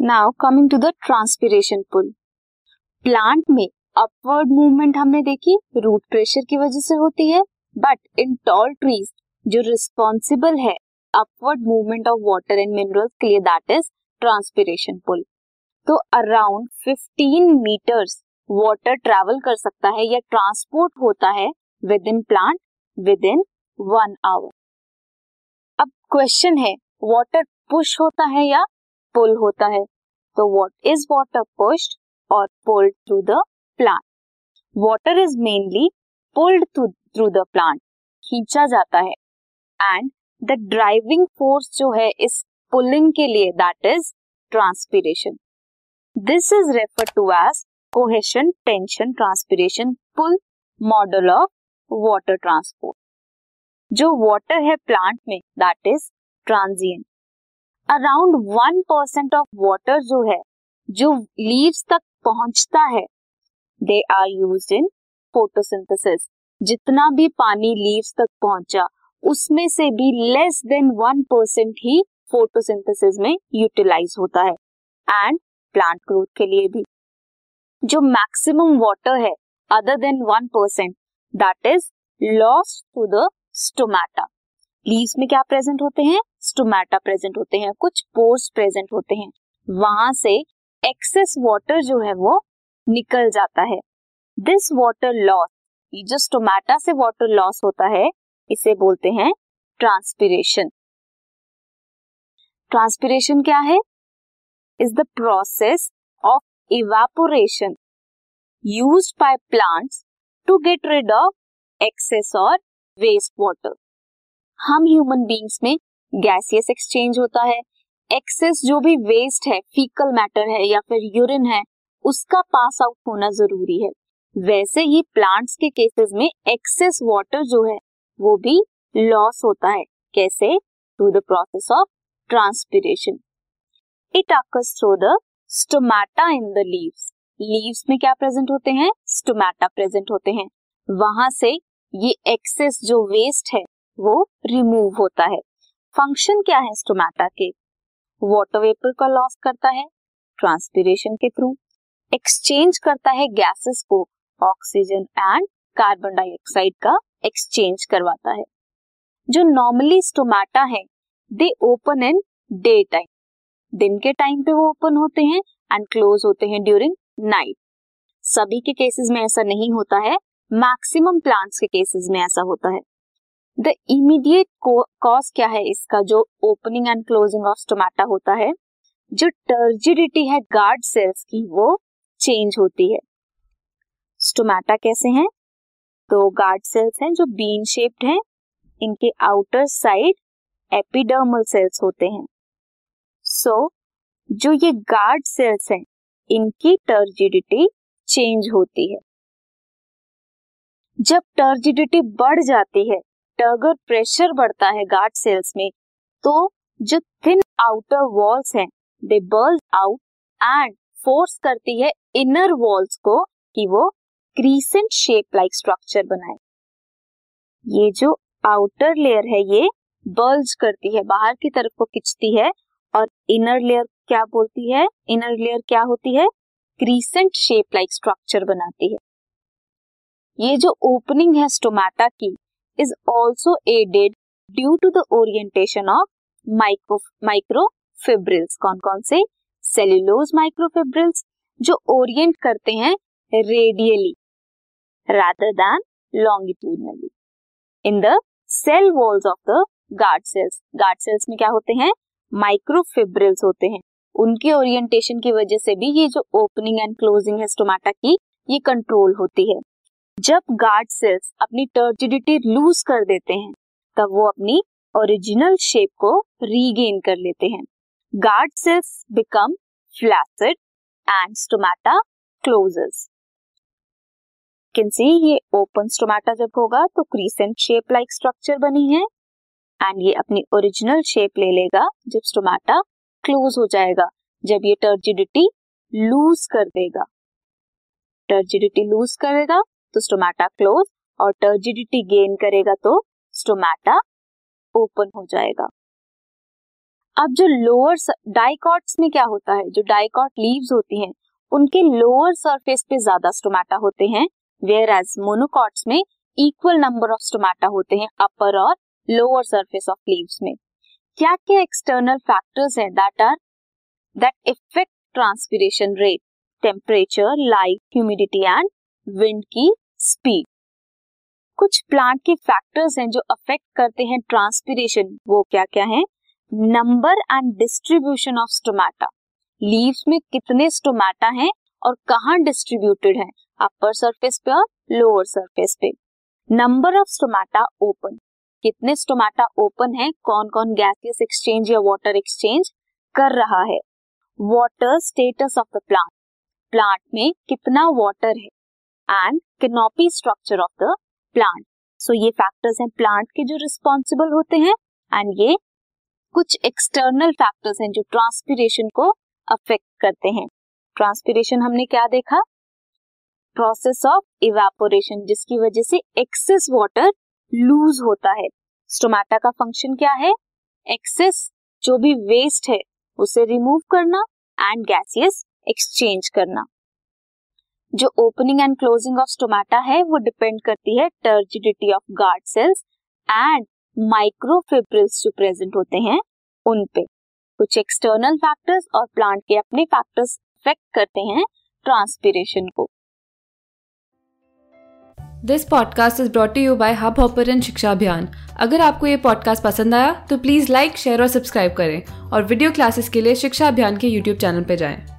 Now coming to the transpiration pull plant में upward movement हमने देखी रूट प्रेशर की वजह से होती है बट इन टॉल ट्रीज जो रिस्पॉन्सिबल है upward movement of water and minerals के लिए दैट इज़ ट्रांसपिरेशन पुल तो अराउंड 15 मीटर्स वाटर ट्रेवल कर सकता है या ट्रांसपोर्ट होता है within plant within one hour अब क्वेश्चन है वाटर पुश होता है या पुल होता है? तो व्हाट इज़ वाटर पुश्ड और pulled through the plant water is mainly pulled through the plant खींचा जाता है। एंड द ड्राइविंग फोर्स जो है इस पुलिंग के लिए that is transpiration this is refer to as cohesion tension transpiration pull model of water transport जो water है प्लांट में that is transient around one percent of water जो है, जो लीव्स तक पहुँचता है they are use in photosynthesis जितना भी पानी लीव्स तक पहुँचा, उसमें से भी लेस देन वन परसेंट ही फोटोसिंथेसिस में यूटिलाइज होता है एंड प्लांट ग्रोथ के लिए भी. जो मैक्सिमम वाटर है other than one percent that is loss to the stomata leaves में क्या प्रेजेंट होते हैं? स्टोमेटा प्रेजेंट होते हैं, कुछ पोर्स प्रेजेंट होते हैं, वहाँ से एक्सेस वाटर जो है वो निकल जाता है। दिस वाटर लॉस जो स्टोमेटा से वाटर लॉस होता है, इसे बोलते हैं ट्रांसपिरेशन ट्रांसपिरेशन क्या है? Is the process of evaporation use by plants to get rid of excess और वेस्ट वाटर हम ह्यूमन बींग्स में गैसियस एक्सचेंज होता है। एक्सेस जो भी वेस्ट है फीकल मैटर है या फिर यूरिन है, उसका पास आउट होना ज़रूरी है। वैसे ही प्लांट्स के केसेस में एक्सेस वाटर जो है, वो भी लॉस होता है। कैसे? Through the process of transpiration it occurs through the stomata in the leaves leaves में क्या प्रेजेंट होते हैं? स्टोमेटा प्रेजेंट होते हैं। वहाँ से ये एक्सेस जो वेस्ट है, वो रिमूव होता है। फ़ंक्शन क्या है स्टोमेटा के? वाटर वेपर का लॉस करता है ट्रांसपीरेशन के थ्रू एक्सचेंज करता है गैसेस को ऑक्सीजन एंड कार्बन डाइऑक्साइड का एक्सचेंज करवाता है। जो नॉर्मली स्टोमेटा है they open in day time दिन के टाइम पे वो ओपन होते हैं एंड क्लोज होते हैं ड्यूरिंग नाइट सभी के केसेस में ऐसा नहीं होता है मैक्सिमम प्लांट्स के केसेस में ऐसा होता है। द इमीडिएट कॉज क्या है इसका? जो opening and closing of stomata होता है जो टर्जिडिटी है गार्ड सेल्स की वो चेंज होती है। स्टोमेटा कैसे हैं? तो गार्ड सेल्स हैं जो बीन शेप्ड हैं इनके आउटर साइड एपिडर्मल सेल्स होते हैं। सो so, जो ये गार्ड सेल्स हैं इनकी टर्जिडिटी चेंज होती है। जब टर्जिडिटी बढ़ जाती है अगर प्रेशर बढ़ता है गार्ड सेल्स में तो जो थिन आउटर वॉल्स हैं they burl out and force करती है इनर वॉल्स को कि वो क्रीसेंट शेप लाइक स्ट्रक्चर बनाए। ये जो आउटर लेयर है, ये बल्ज करती है, बाहर की तरफ़ को खिंचती है और इनर लेयर क्या बोलती है? इनर लेयर क्या होती है? क्रीसेंट शेप लाइक स्ट्रक्चर बनाती है। ये जो ओपनिंग है स्टोमेटा की is also aided due to the orientation of micro microfibrils कौन कौन से? सेल्यूलोज माइक्रोफिब्रिल्स जो ओरिएंट करते हैं radially rather than longitudinally in the cell walls of the guard cells guard cells में क्या होते हैं? माइक्रोफिब्रिल्स होते हैं। उनके ओरिएंटेशन की वजह से भी ये जो ओपनिंग एंड क्लोजिंग है स्टोमेटा की, ये कंट्रोल होती है। जब गार्ड सेल्स अपनी टर्जिडिटी लूज कर देते हैं, तब वो अपनी ओरिजिनल शेप को रीगेन कर लेते हैं। Guard cells become flaccid and stomata closes can see ये ओपन स्टोमेटा जब होगा तो क्रीसेंट शेप लाइक स्ट्रक्चर बनी है। एंड ये अपनी ओरिजिनल शेप ले लेगा, जब स्टोमेटा क्लोज हो जाएगा, जब ये टर्जिडिटी लूज कर देगा। टर्जिडिटी लूज करेगा तो स्टोमेटा क्लोज और टर्जिडिटी गेन करेगा तो स्टोमेटा ओपन हो जाएगा। अब जो लोअर डाइकॉट्स में क्या होता है? जो डाइकॉट लीव्स होती हैं, उनके लोअर सरफेस पे ज़्यादा स्टोमेटा होते हैं वेयर एज मोनोकॉट्स में इक्वल नंबर ऑफ़ स्टोमेटा होते हैं अपर और लोअर सरफेस ऑफ़ लीव्स में। क्या क्या एक्सटर्नल फैक्टर्स हैं that are that effect transpiration rate temperature light humidity and wind की स्पीड कुछ प्लांट के फैक्टर्स हैं जो अफेक्ट करते हैं ट्रांसपीरेशन वो क्या क्या है? Number and distribution of stomata leaves में कितने स्टोमेटा हैं और कहाँ डिस्ट्रीब्यूटेड हैं? अपर सरफेस पे और लोअर सरफेस पे. नंबर ऑफ़ स्टोमेटा ओपन कितने स्टोमेटा ओपन है? कौन कौन गैसियस एक्सचेंज या वाटर एक्सचेंज कर रहा है? Water status of the plant plant में कितना वाटर है? And canopy structure of the plant so ये फैक्टर्स हैं प्लांट के जो रिस्पॉन्सिबल होते हैं एंड ये कुछ एक्सटर्नल फैक्टर्स हैं जो ट्रांसपिरेशन को अफेक्ट करते हैं। ट्रांसपिरेशन हमने क्या देखा? प्रोसेस ऑफ़ इवेपोरेशन जिसकी वजह से एक्सेस वाटर लूज होता है। स्टोमेटा का फ़ंक्शन क्या है? एक्सेस जो भी वेस्ट है, उसे रिमूव करना एंड गैसियस एक्सचेंज करना। जो opening and closing of stomata है, वो डिपेंड करती है turgidity of guard cells and microfibrils जो प्रेजेंट होते हैं उन पे। कुछ एक्सटर्नल फैक्टर्स और प्लांट के अपने फैक्टर्स इफ़ेक्ट करते हैं ट्रांसपिरेशन को। This podcast is brought you by Hubhopper Shiksha Abhiyan अगर आपको ये पॉडकास्ट पसंद आया तो प्लीज़ लाइक शेयर और सब्सक्राइब करें। और वीडियो क्लासेस के लिए शिक्षा अभियान के यूट्यूब चैनल पर जाएँ।